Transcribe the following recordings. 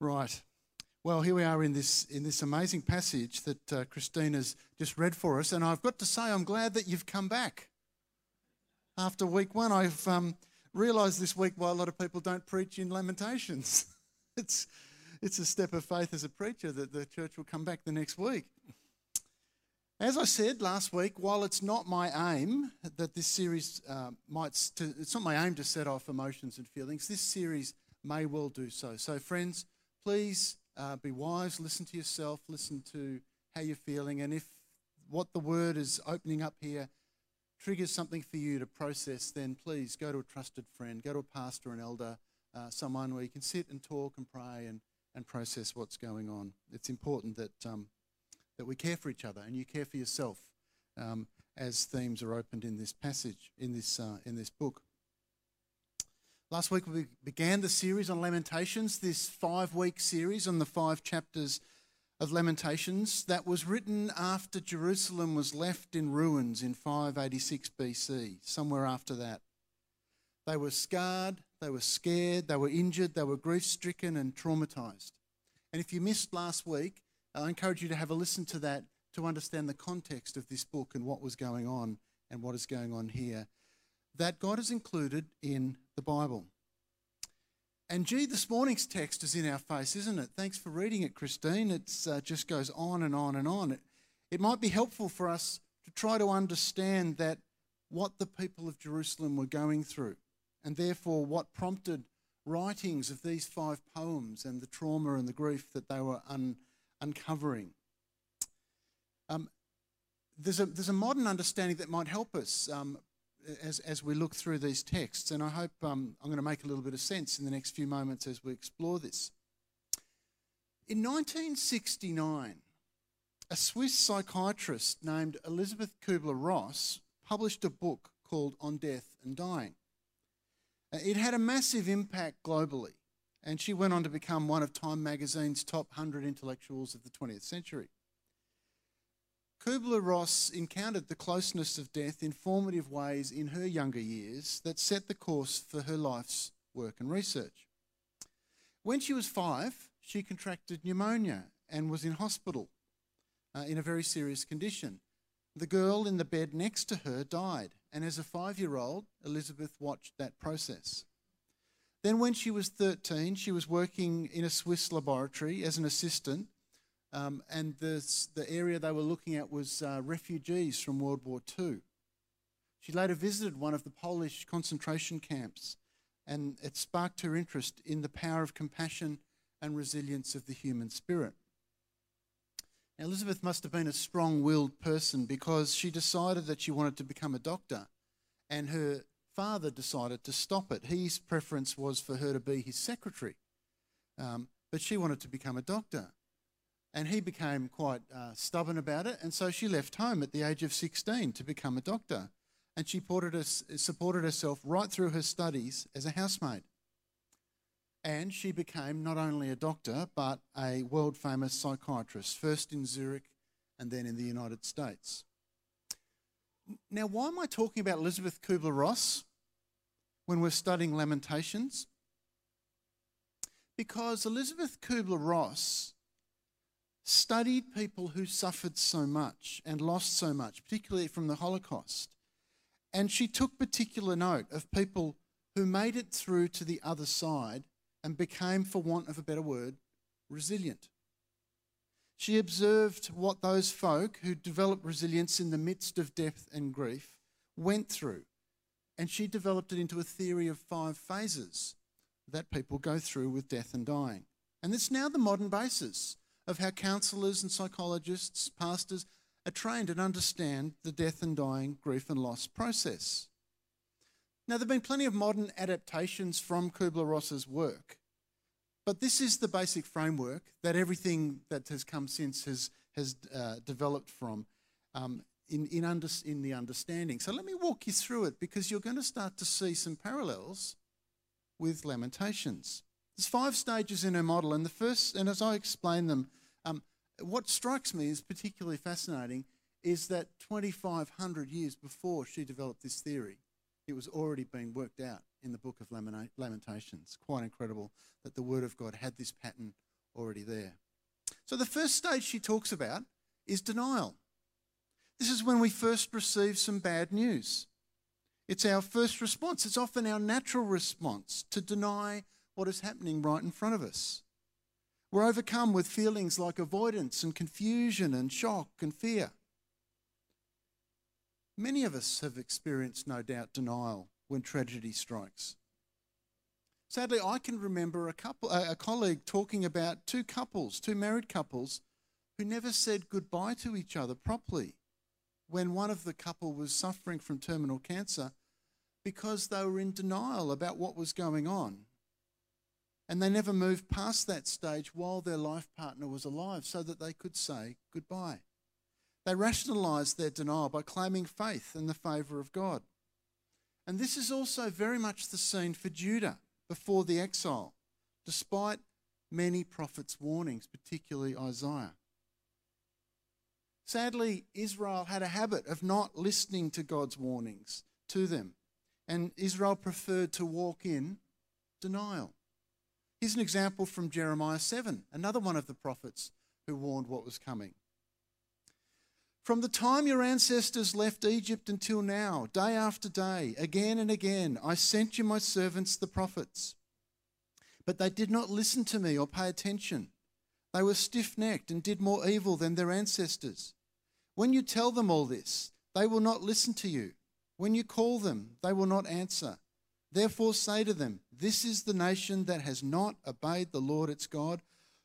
Right. Well, here we are in this in this amazing passage that uh, Christina's just read for us, and I've got to say I'm glad that you've come back. After week one, I've um, realised this week why a lot of people don't preach in Lamentations. it's it's a step of faith as a preacher that the church will come back the next week. As I said last week, while it's not my aim that this series uh, might, to, it's not my aim to set off emotions and feelings. This series may well do so. So, friends, please uh, be wise, listen to yourself, listen to how you're feeling, and if what the word is opening up here triggers something for you to process, then please go to a trusted friend, go to a pastor, an elder, uh, someone where you can sit and talk and pray and, and process what's going on. It's important that, um, that we care for each other and you care for yourself um, as themes are opened in this passage, in this, uh, in this book. Last week we began the series on Lamentations, this five week series on the five chapters of Lamentations that was written after Jerusalem was left in ruins in 586 BC, somewhere after that. They were scarred, they were scared, they were injured, they were grief stricken and traumatized. And if you missed last week, I encourage you to have a listen to that to understand the context of this book and what was going on and what is going on here that God has included in the Bible. And gee, this morning's text is in our face, isn't it? Thanks for reading it, Christine. It uh, just goes on and on and on. It, it might be helpful for us to try to understand that what the people of Jerusalem were going through, and therefore what prompted writings of these five poems and the trauma and the grief that they were un- uncovering. Um, there's, a, there's a modern understanding that might help us. Um, as, as we look through these texts, and I hope um, I'm going to make a little bit of sense in the next few moments as we explore this. In 1969, a Swiss psychiatrist named Elisabeth Kubler Ross published a book called On Death and Dying. Uh, it had a massive impact globally, and she went on to become one of Time magazine's top 100 intellectuals of the 20th century. Kubler Ross encountered the closeness of death in formative ways in her younger years that set the course for her life's work and research. When she was five, she contracted pneumonia and was in hospital uh, in a very serious condition. The girl in the bed next to her died, and as a five year old, Elisabeth watched that process. Then, when she was 13, she was working in a Swiss laboratory as an assistant um, and this, the area they were looking at was uh, refugees from World War II. She later visited one of the Polish concentration camps, and it sparked her interest in the power of compassion and resilience of the human spirit. Now, Elisabeth must have been a strong willed person because she decided that she wanted to become a doctor, and her father decided to stop it. His preference was for her to be his secretary, um, but she wanted to become a doctor. And he became quite uh, stubborn about it, and so she left home at the age of 16 to become a doctor. And she supported herself right through her studies as a housemaid. And she became not only a doctor, but a world famous psychiatrist, first in Zurich and then in the United States. Now, why am I talking about Elisabeth Kubler Ross when we're studying Lamentations? Because Elisabeth Kubler Ross studied people who suffered so much and lost so much, particularly from the Holocaust. And she took particular note of people who made it through to the other side and became, for want of a better word, resilient. She observed what those folk who developed resilience in the midst of death and grief went through. And she developed it into a theory of five phases that people go through with death and dying. And it's now the modern basis of how counsellors and psychologists, pastors, are trained and understand the death and dying, grief and loss process. Now, there have been plenty of modern adaptations from Kubler Ross's work, but this is the basic framework that everything that has come since has, has uh, developed from um, in, in, under, in the understanding. So, let me walk you through it because you're going to start to see some parallels with Lamentations. There's five stages in her model, and the first, and as I explain them, what strikes me as particularly fascinating is that 2,500 years before she developed this theory, it was already being worked out in the book of Lamentations. Quite incredible that the Word of God had this pattern already there. So the first stage she talks about is denial. This is when we first receive some bad news. It's our first response. It's often our natural response to deny what is happening right in front of us. We're overcome with feelings like avoidance and confusion and shock and fear. Many of us have experienced, no doubt, denial when tragedy strikes. Sadly, I can remember a couple, a colleague talking about two couples, two married couples, who never said goodbye to each other properly when one of the couple was suffering from terminal cancer because they were in denial about what was going on. And they never moved past that stage while their life partner was alive so that they could say goodbye. They rationalized their denial by claiming faith in the favor of God. And this is also very much the scene for Judah before the exile, despite many prophets' warnings, particularly Isaiah. Sadly, Israel had a habit of not listening to God's warnings to them, and Israel preferred to walk in denial. Here's an example from Jeremiah 7, another one of the prophets who warned what was coming. From the time your ancestors left Egypt until now, day after day, again and again, I sent you my servants, the prophets. But they did not listen to me or pay attention. They were stiff necked and did more evil than their ancestors. When you tell them all this, they will not listen to you. When you call them, they will not answer. Therefore, say to them, This is the nation that has not obeyed the Lord its God,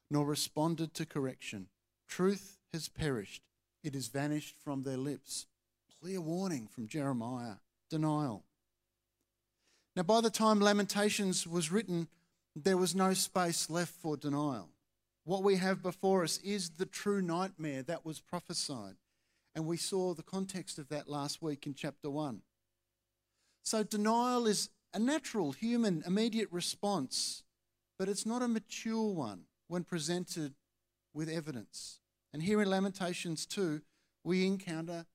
nor responded to correction. Truth has perished, it has vanished from their lips. Clear warning from Jeremiah denial. Now, by the time Lamentations was written, there was no space left for denial. What we have before us is the true nightmare that was prophesied. And we saw the context of that last week in chapter 1. So, denial is a natural human immediate response, but it's not a mature one when presented with evidence. And here in Lamentations 2, we encounter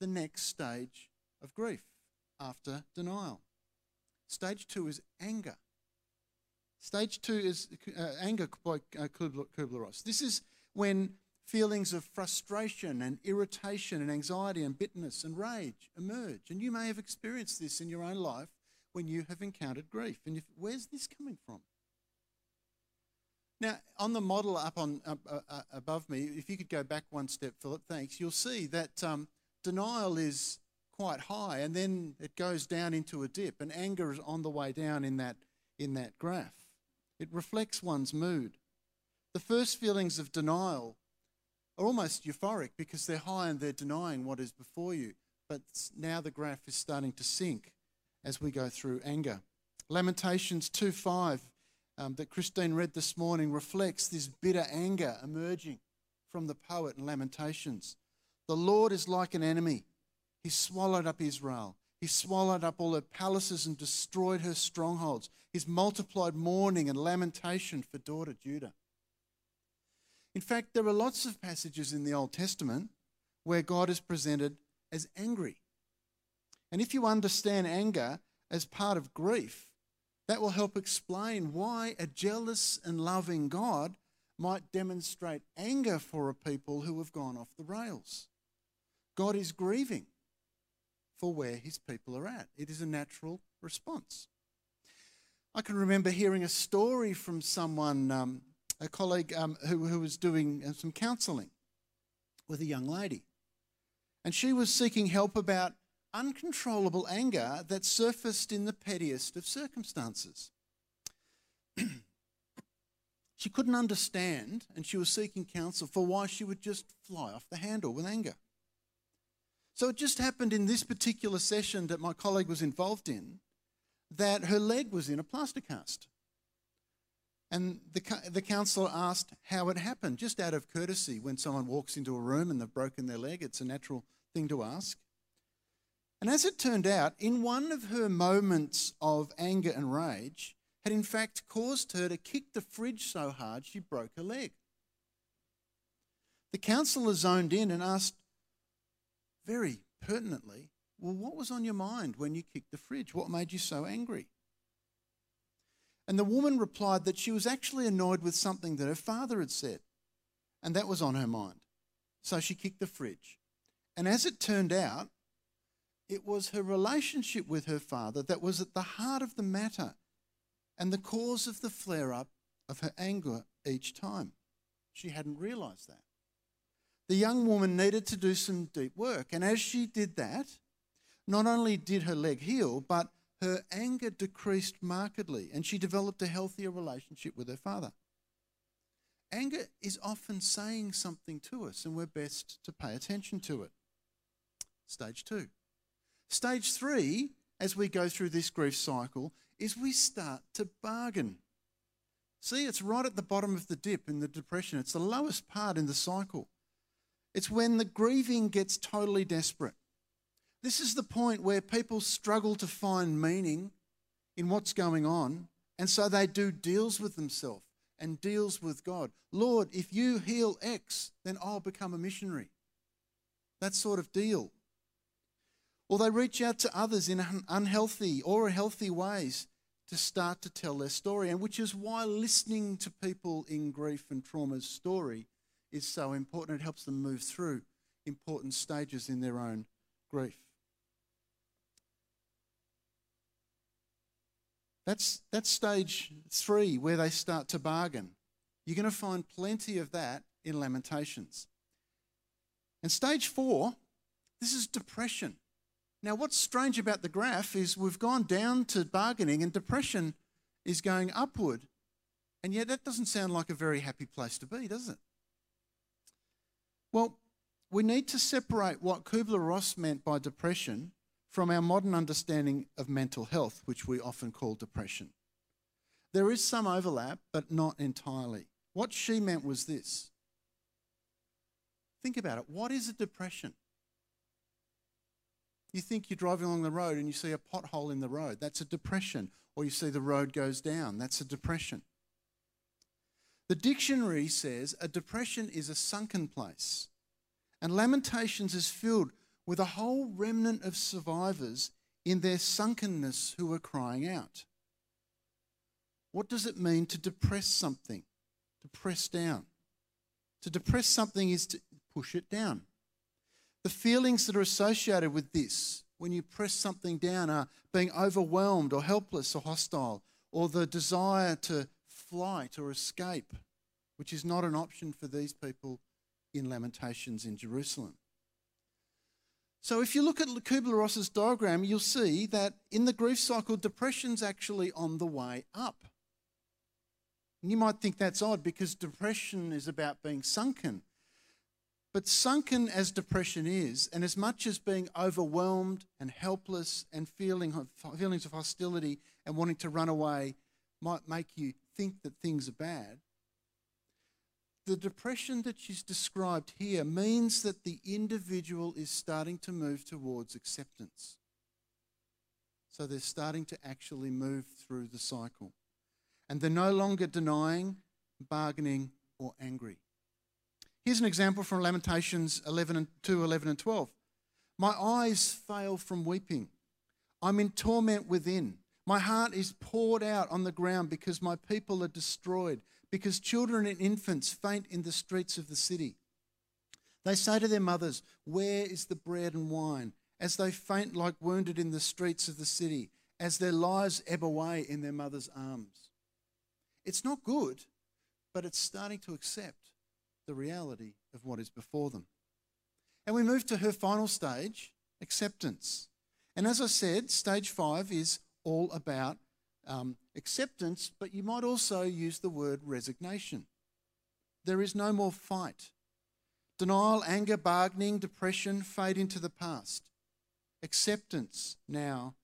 the next stage of grief after denial. Stage 2 is anger. Stage 2 is uh, anger by uh, Kubler-Ross. This is when feelings of frustration and irritation and anxiety and bitterness and rage emerge. And you may have experienced this in your own life when you have encountered grief. And if, where's this coming from? Now, on the model up on up, uh, uh, above me, if you could go back one step, Philip, thanks. You'll see that um, denial is quite high, and then it goes down into a dip, and anger is on the way down in that in that graph. It reflects one's mood. The first feelings of denial are almost euphoric because they're high and they're denying what is before you. But now the graph is starting to sink as we go through anger. Lamentations 2:5 um, that Christine read this morning reflects this bitter anger emerging from the poet in Lamentations. The Lord is like an enemy. He swallowed up Israel. He swallowed up all her palaces and destroyed her strongholds. He's multiplied mourning and lamentation for daughter Judah. In fact, there are lots of passages in the Old Testament where God is presented as angry. And if you understand anger as part of grief, that will help explain why a jealous and loving God might demonstrate anger for a people who have gone off the rails. God is grieving for where his people are at. It is a natural response. I can remember hearing a story from someone um, a colleague um, who, who was doing uh, some counselling with a young lady. And she was seeking help about uncontrollable anger that surfaced in the pettiest of circumstances. she couldn't understand, and she was seeking counsel for why she would just fly off the handle with anger. So it just happened in this particular session that my colleague was involved in that her leg was in a plaster cast. And the, the counsellor asked how it happened, just out of courtesy. When someone walks into a room and they've broken their leg, it's a natural thing to ask. And as it turned out, in one of her moments of anger and rage, had in fact caused her to kick the fridge so hard she broke her leg. The counsellor zoned in and asked very pertinently, Well, what was on your mind when you kicked the fridge? What made you so angry? And the woman replied that she was actually annoyed with something that her father had said, and that was on her mind. So she kicked the fridge. And as it turned out, it was her relationship with her father that was at the heart of the matter and the cause of the flare up of her anger each time. She hadn't realised that. The young woman needed to do some deep work, and as she did that, not only did her leg heal, but her anger decreased markedly, and she developed a healthier relationship with her father. Anger is often saying something to us, and we're best to pay attention to it. Stage two. Stage three, as we go through this grief cycle, is we start to bargain. See, it's right at the bottom of the dip in the depression. It's the lowest part in the cycle. It's when the grieving gets totally desperate. This is the point where people struggle to find meaning in what's going on, and so they do deals with themselves and deals with God. Lord, if you heal X, then I'll become a missionary. That sort of deal. Or they reach out to others in unhealthy or healthy ways to start to tell their story, and which is why listening to people in grief and trauma's story is so important. It helps them move through important stages in their own grief. That's, that's stage three where they start to bargain. You're going to find plenty of that in Lamentations. And stage four, this is depression. Now, what's strange about the graph is we've gone down to bargaining and depression is going upward. And yet, that doesn't sound like a very happy place to be, does it? Well, we need to separate what Kubler Ross meant by depression from our modern understanding of mental health, which we often call depression. There is some overlap, but not entirely. What she meant was this think about it. What is a depression? You think you're driving along the road and you see a pothole in the road. That's a depression. Or you see the road goes down. That's a depression. The dictionary says a depression is a sunken place. And Lamentations is filled with a whole remnant of survivors in their sunkenness who are crying out. What does it mean to depress something? To press down. To depress something is to push it down. The feelings that are associated with this, when you press something down, are being overwhelmed or helpless or hostile, or the desire to flight or escape, which is not an option for these people in Lamentations in Jerusalem. So if you look at Kubler-Ross's diagram, you'll see that in the grief cycle, depression's actually on the way up. And you might think that's odd because depression is about being sunken. But sunken as depression is, and as much as being overwhelmed and helpless and feeling feelings of hostility and wanting to run away might make you think that things are bad, the depression that she's described here means that the individual is starting to move towards acceptance. So they're starting to actually move through the cycle. And they're no longer denying, bargaining, or angry. Here's an example from Lamentations 11 and 2, 11 and 12. My eyes fail from weeping. I'm in torment within. My heart is poured out on the ground because my people are destroyed because children and infants faint in the streets of the city. They say to their mothers, Where is the bread and wine? As they faint like wounded in the streets of the city, as their lives ebb away in their mother's arms. It's not good, but it's starting to accept the reality of what is before them. And we move to her final stage, acceptance. And as I said, stage five is all about um, acceptance, but you might also use the word resignation. There is no more fight. Denial, anger, bargaining, depression fade into the past. Acceptance now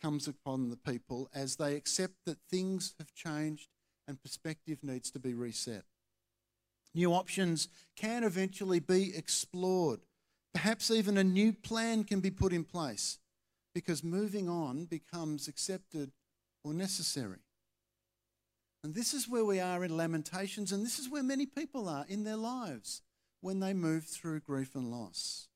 comes upon the people as they accept that things have changed and perspective needs to be reset. New options can eventually be explored. Perhaps even a new plan can be put in place because moving on becomes accepted or necessary. And this is where we are in Lamentations, and this is where many people are in their lives when they move through grief and loss.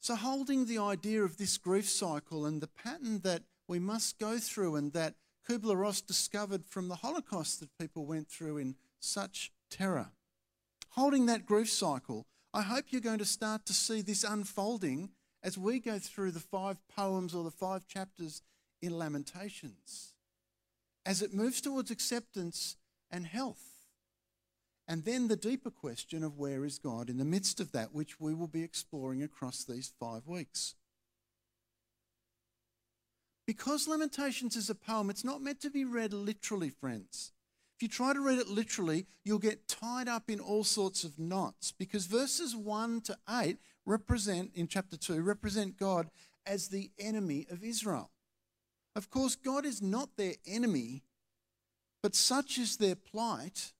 So, holding the idea of this grief cycle and the pattern that we must go through and that Kubler Ross discovered from the Holocaust that people went through in such terror. Holding that grief cycle, I hope you're going to start to see this unfolding as we go through the five poems or the five chapters in Lamentations, as it moves towards acceptance and health. And then the deeper question of where is God in the midst of that, which we will be exploring across these five weeks. Because Lamentations is a poem, it's not meant to be read literally, friends. If you try to read it literally, you'll get tied up in all sorts of knots because verses 1 to 8 represent, in chapter 2, represent God as the enemy of Israel. Of course, God is not their enemy, but such is their plight,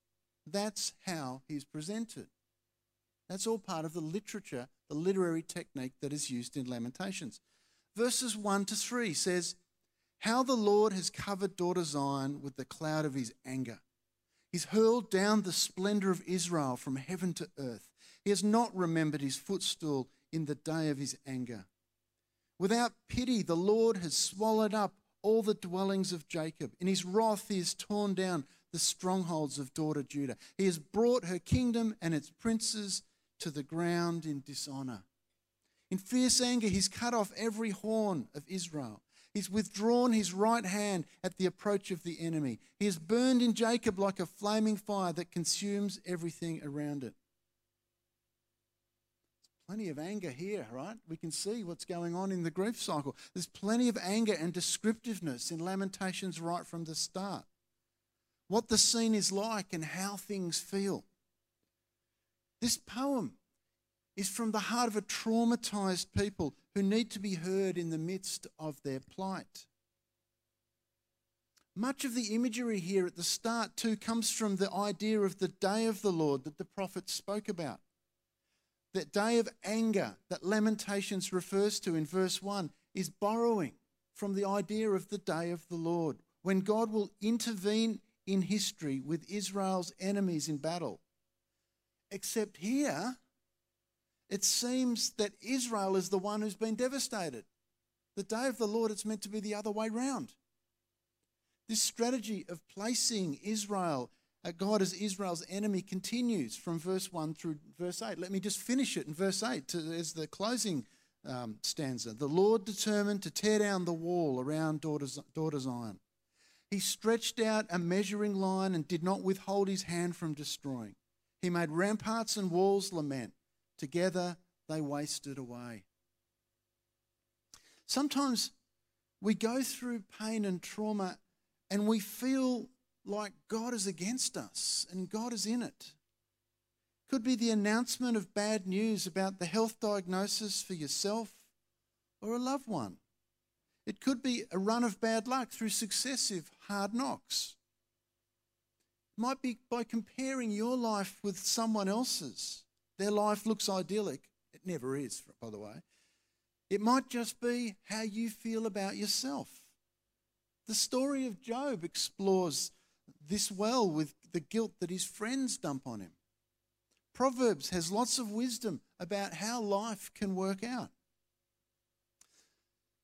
that's how he's presented. That's all part of the literature, the literary technique that is used in Lamentations. Verses 1 to 3 says, How the Lord has covered daughter Zion with the cloud of his anger. He's hurled down the splendor of Israel from heaven to earth. He has not remembered his footstool in the day of his anger. Without pity, the Lord has swallowed up all the dwellings of Jacob. In his wrath, he has torn down the strongholds of daughter Judah. He has brought her kingdom and its princes to the ground in dishonor. In fierce anger, he's cut off every horn of Israel. He's withdrawn his right hand at the approach of the enemy. He has burned in Jacob like a flaming fire that consumes everything around it. There's plenty of anger here, right? We can see what's going on in the grief cycle. There's plenty of anger and descriptiveness in Lamentations right from the start. What the scene is like and how things feel. This poem is from the heart of a traumatized people who need to be heard in the midst of their plight. Much of the imagery here at the start, too, comes from the idea of the day of the Lord that the prophet spoke about. That day of anger that Lamentations refers to in verse 1 is borrowing from the idea of the day of the Lord, when God will intervene in history with Israel's enemies in battle. Except here, it seems that Israel is the one who's been devastated. The day of the Lord, it's meant to be the other way round. This strategy of placing Israel, uh, God as Israel's enemy, continues from verse 1 through verse 8. Let me just finish it in verse 8 to, as the closing um, stanza. The Lord determined to tear down the wall around daughter, Zion. He stretched out a measuring line and did not withhold his hand from destroying. He made ramparts and walls lament. Together they wasted away. Sometimes we go through pain and trauma and we feel like God is against us and God is in it. Could be the announcement of bad news about the health diagnosis for yourself or a loved one. It could be a run of bad luck through successive hard knocks. It might be by comparing your life with someone else's. Their life looks idyllic. It never is, by the way. It might just be how you feel about yourself. The story of Job explores this well with the guilt that his friends dump on him. Proverbs has lots of wisdom about how life can work out.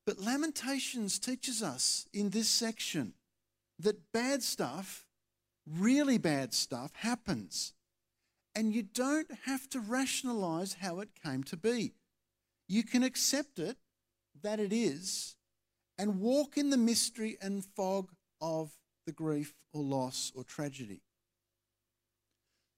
But Lamentations teaches us in this section that bad stuff, really bad stuff, happens and you don't have to rationalize how it came to be. You can accept it that it is and walk in the mystery and fog of the grief or loss or tragedy.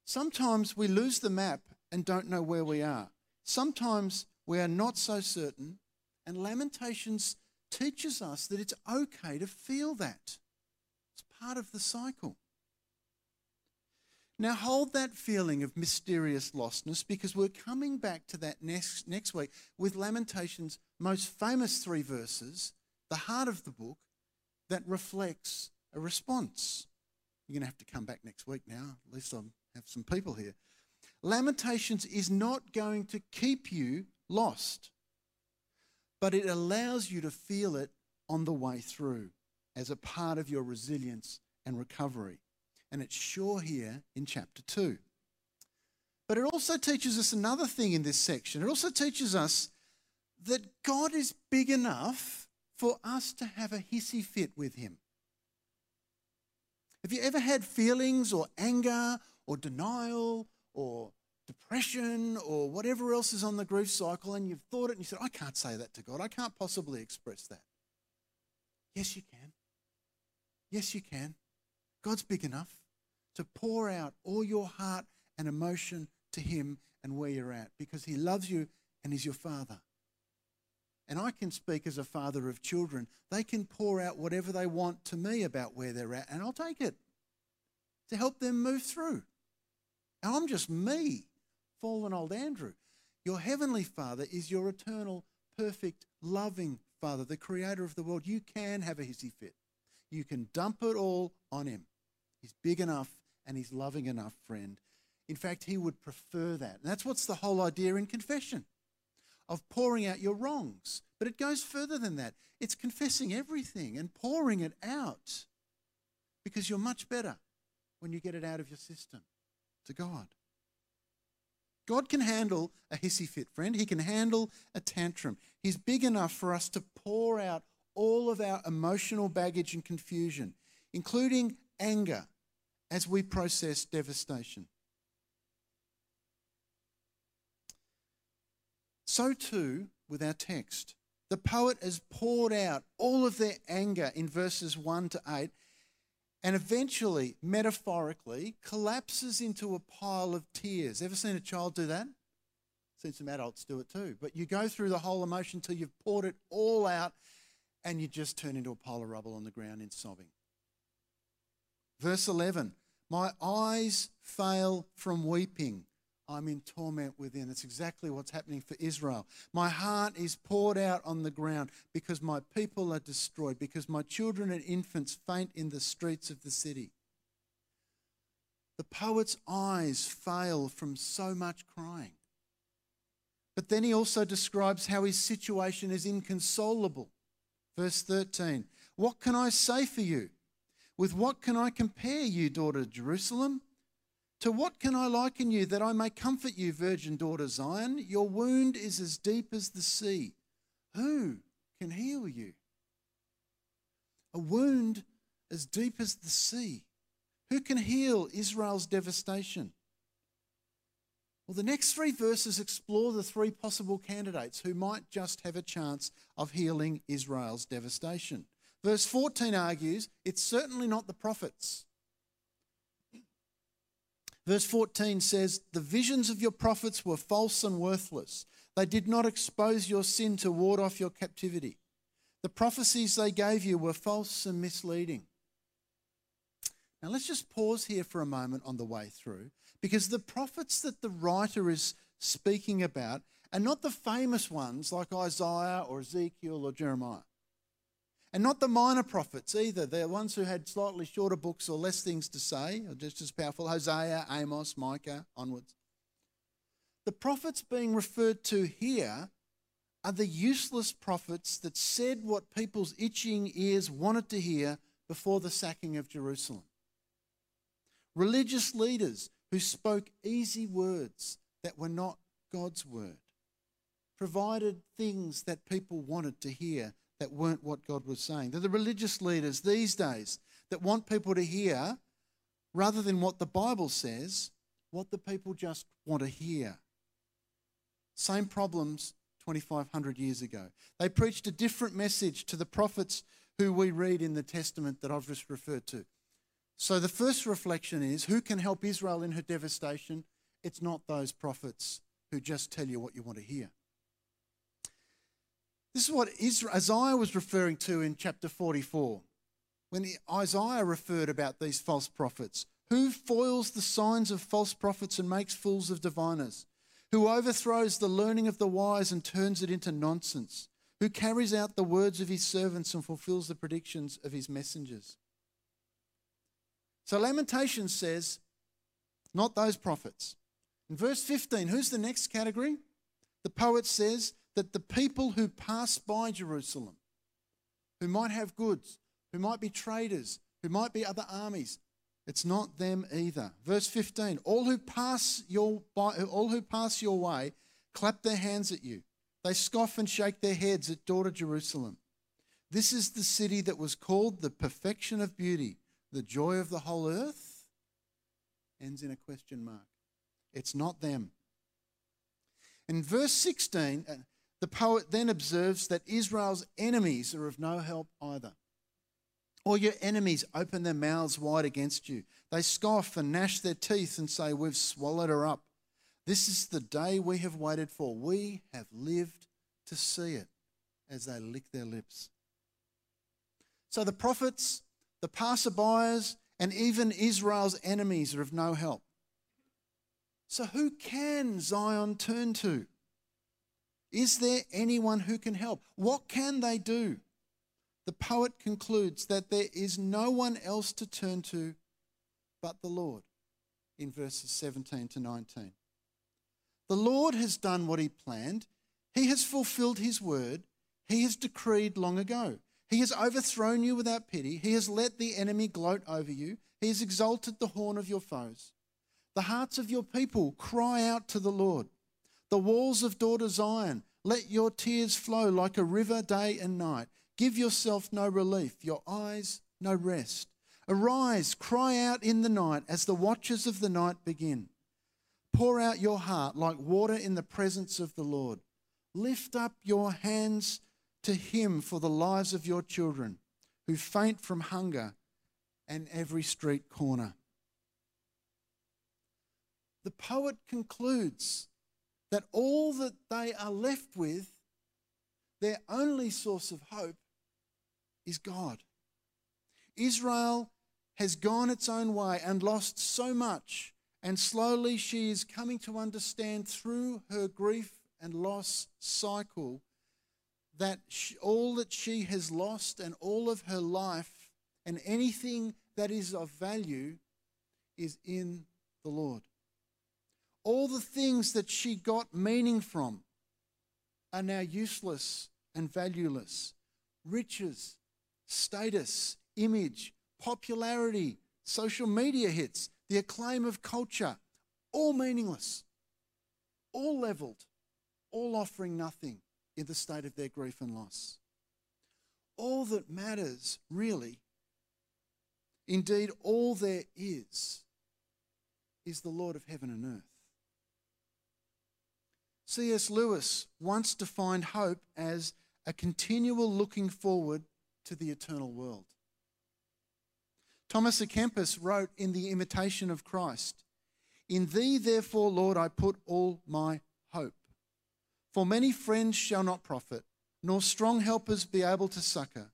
Sometimes we lose the map and don't know where we are. Sometimes we are not so certain, and Lamentations teaches us that it's okay to feel that. It's part of the cycle. Now hold that feeling of mysterious lostness because we're coming back to that next, next week with Lamentations' most famous three verses, the heart of the book, that reflects a response. You're going to have to come back next week now. At least I'll have some people here. Lamentations is not going to keep you lost, but it allows you to feel it on the way through as a part of your resilience and recovery and it's sure here in chapter 2. But it also teaches us another thing in this section. It also teaches us that God is big enough for us to have a hissy fit with Him. Have you ever had feelings or anger or denial or depression or whatever else is on the grief cycle and you've thought it and you said, I can't say that to God. I can't possibly express that. Yes, you can. Yes, you can. God's big enough to pour out all your heart and emotion to Him and where you're at because He loves you and He's your Father. And I can speak as a father of children. They can pour out whatever they want to me about where they're at, and I'll take it to help them move through. And I'm just me, fallen old Andrew. Your heavenly Father is your eternal, perfect, loving Father, the creator of the world. You can have a hissy fit. You can dump it all on him. He's big enough and he's loving enough, friend. In fact, he would prefer that. And that's what's the whole idea in confession of pouring out your wrongs. But it goes further than that. It's confessing everything and pouring it out because you're much better when you get it out of your system to God. God can handle a hissy fit, friend. He can handle a tantrum. He's big enough for us to pour out all of our emotional baggage and confusion, including anger, as we process devastation. So too with our text. The poet has poured out all of their anger in verses 1 to 8 and eventually, metaphorically, collapses into a pile of tears. Ever seen a child do that? Seen some adults do it too. But you go through the whole emotion till you've poured it all out and you just turn into a pile of rubble on the ground in sobbing. Verse 11 My eyes fail from weeping. I'm in torment within. That's exactly what's happening for Israel. My heart is poured out on the ground because my people are destroyed, because my children and infants faint in the streets of the city. The poet's eyes fail from so much crying. But then he also describes how his situation is inconsolable. Verse 13 What can I say for you? With what can I compare you, daughter Jerusalem? To what can I liken you that I may comfort you, virgin daughter Zion? Your wound is as deep as the sea. Who can heal you? A wound as deep as the sea. Who can heal Israel's devastation? Well, the next three verses explore the three possible candidates who might just have a chance of healing Israel's devastation. Verse 14 argues it's certainly not the prophets. Verse 14 says, The visions of your prophets were false and worthless. They did not expose your sin to ward off your captivity. The prophecies they gave you were false and misleading. Now, let's just pause here for a moment on the way through because the prophets that the writer is speaking about are not the famous ones like Isaiah or Ezekiel or Jeremiah. And not the minor prophets either. They're ones who had slightly shorter books or less things to say, or just as powerful Hosea, Amos, Micah, onwards. The prophets being referred to here are the useless prophets that said what people's itching ears wanted to hear before the sacking of Jerusalem. Religious leaders who spoke easy words that were not God's word, provided things that people wanted to hear that weren't what God was saying. They're the religious leaders these days that want people to hear, rather than what the Bible says, what the people just want to hear. Same problems 2,500 years ago. They preached a different message to the prophets who we read in the Testament that I've just referred to. So the first reflection is who can help Israel in her devastation? It's not those prophets who just tell you what you want to hear. This is what Isaiah was referring to in chapter 44 when Isaiah referred about these false prophets. Who foils the signs of false prophets and makes fools of diviners? Who overthrows the learning of the wise and turns it into nonsense? Who carries out the words of his servants and fulfills the predictions of his messengers? So Lamentations says, not those prophets. In verse 15, who's the next category? The poet says that the people who pass by Jerusalem, who might have goods, who might be traders, who might be other armies, it's not them either. Verse 15, all who pass your by, all who pass your way clap their hands at you. They scoff and shake their heads at daughter Jerusalem. This is the city that was called the perfection of beauty, the joy of the whole earth. Ends in a question mark. It's not them. In verse 16, uh, the poet then observes that Israel's enemies are of no help either. All your enemies open their mouths wide against you. They scoff and gnash their teeth and say, We've swallowed her up. This is the day we have waited for. We have lived to see it as they lick their lips. So the prophets, the passerbyers, and even Israel's enemies are of no help. So who can Zion turn to? Is there anyone who can help? What can they do? The poet concludes that there is no one else to turn to but the Lord in verses 17 to 19. The Lord has done what he planned. He has fulfilled his word. He has decreed long ago. He has overthrown you without pity. He has let the enemy gloat over you. He has exalted the horn of your foes. The hearts of your people cry out to the Lord. The walls of daughter Zion, let your tears flow like a river day and night. Give yourself no relief, your eyes no rest. Arise, cry out in the night as the watches of the night begin. Pour out your heart like water in the presence of the Lord. Lift up your hands to Him for the lives of your children who faint from hunger and every street corner. The poet concludes that all that they are left with, their only source of hope, is God. Israel has gone its own way and lost so much, and slowly she is coming to understand through her grief and loss cycle that she, all that she has lost and all of her life and anything that is of value is in the Lord. All the things that she got meaning from are now useless and valueless. Riches, status, image, popularity, social media hits, the acclaim of culture, all meaningless, all leveled, all offering nothing in the state of their grief and loss. All that matters, really, indeed, all there is, is the Lord of heaven and earth. C.S. Lewis once defined hope as a continual looking forward to the eternal world. Thomas à Kempis wrote in The Imitation of Christ In thee, therefore, Lord, I put all my hope. For many friends shall not profit, nor strong helpers be able to succour,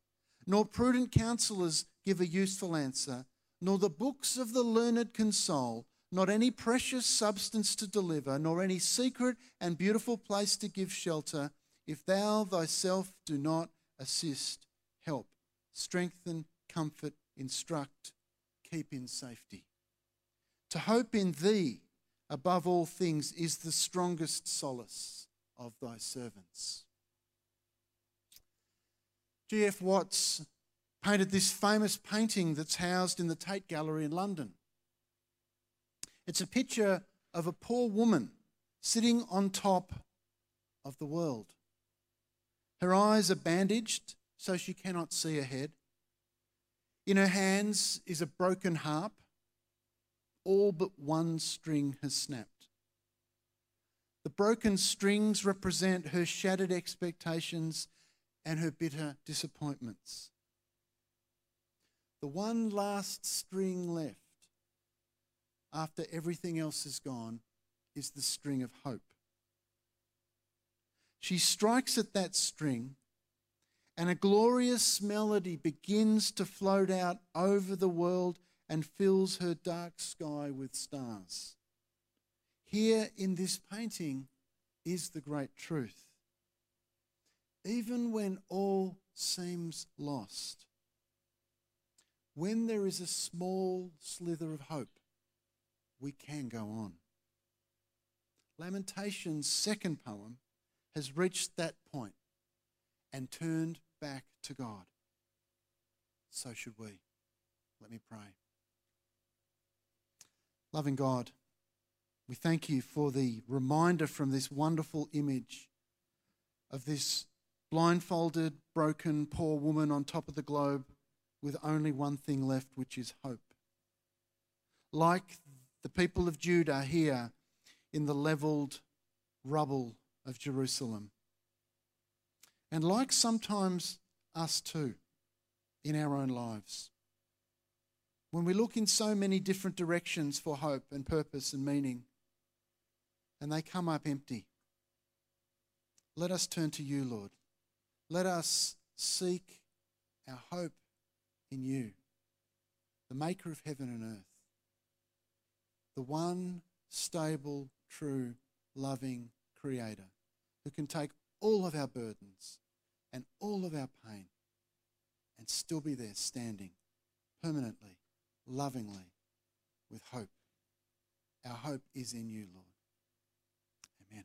nor prudent counselors give a useful answer, nor the books of the learned console, not any precious substance to deliver, nor any secret and beautiful place to give shelter, if thou thyself do not assist, help, strengthen, comfort, instruct, keep in safety. To hope in thee above all things is the strongest solace of thy servants. G.F. Watts painted this famous painting that's housed in the Tate Gallery in London. It's a picture of a poor woman sitting on top of the world. Her eyes are bandaged so she cannot see ahead. In her hands is a broken harp. All but one string has snapped. The broken strings represent her shattered expectations and her bitter disappointments. The one last string left after everything else is gone is the string of hope. She strikes at that string, and a glorious melody begins to float out over the world and fills her dark sky with stars. Here in this painting is the great truth. Even when all seems lost, when there is a small slither of hope, we can go on. Lamentations' second poem has reached that point and turned back to God. So should we. Let me pray. Loving God, we thank you for the reminder from this wonderful image of this blindfolded, broken, poor woman on top of the globe with only one thing left, which is hope. Like the people of Judah here in the leveled rubble of Jerusalem. And like sometimes us too in our own lives. When we look in so many different directions for hope and purpose and meaning, and they come up empty, let us turn to you, Lord. Let us seek our hope in you, the maker of heaven and earth, the one stable, true, loving creator who can take all of our burdens and all of our pain and still be there standing permanently, lovingly, with hope. Our hope is in you, Lord. Amen.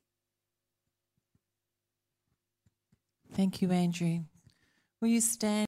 Thank you, Andrew. Will you stand?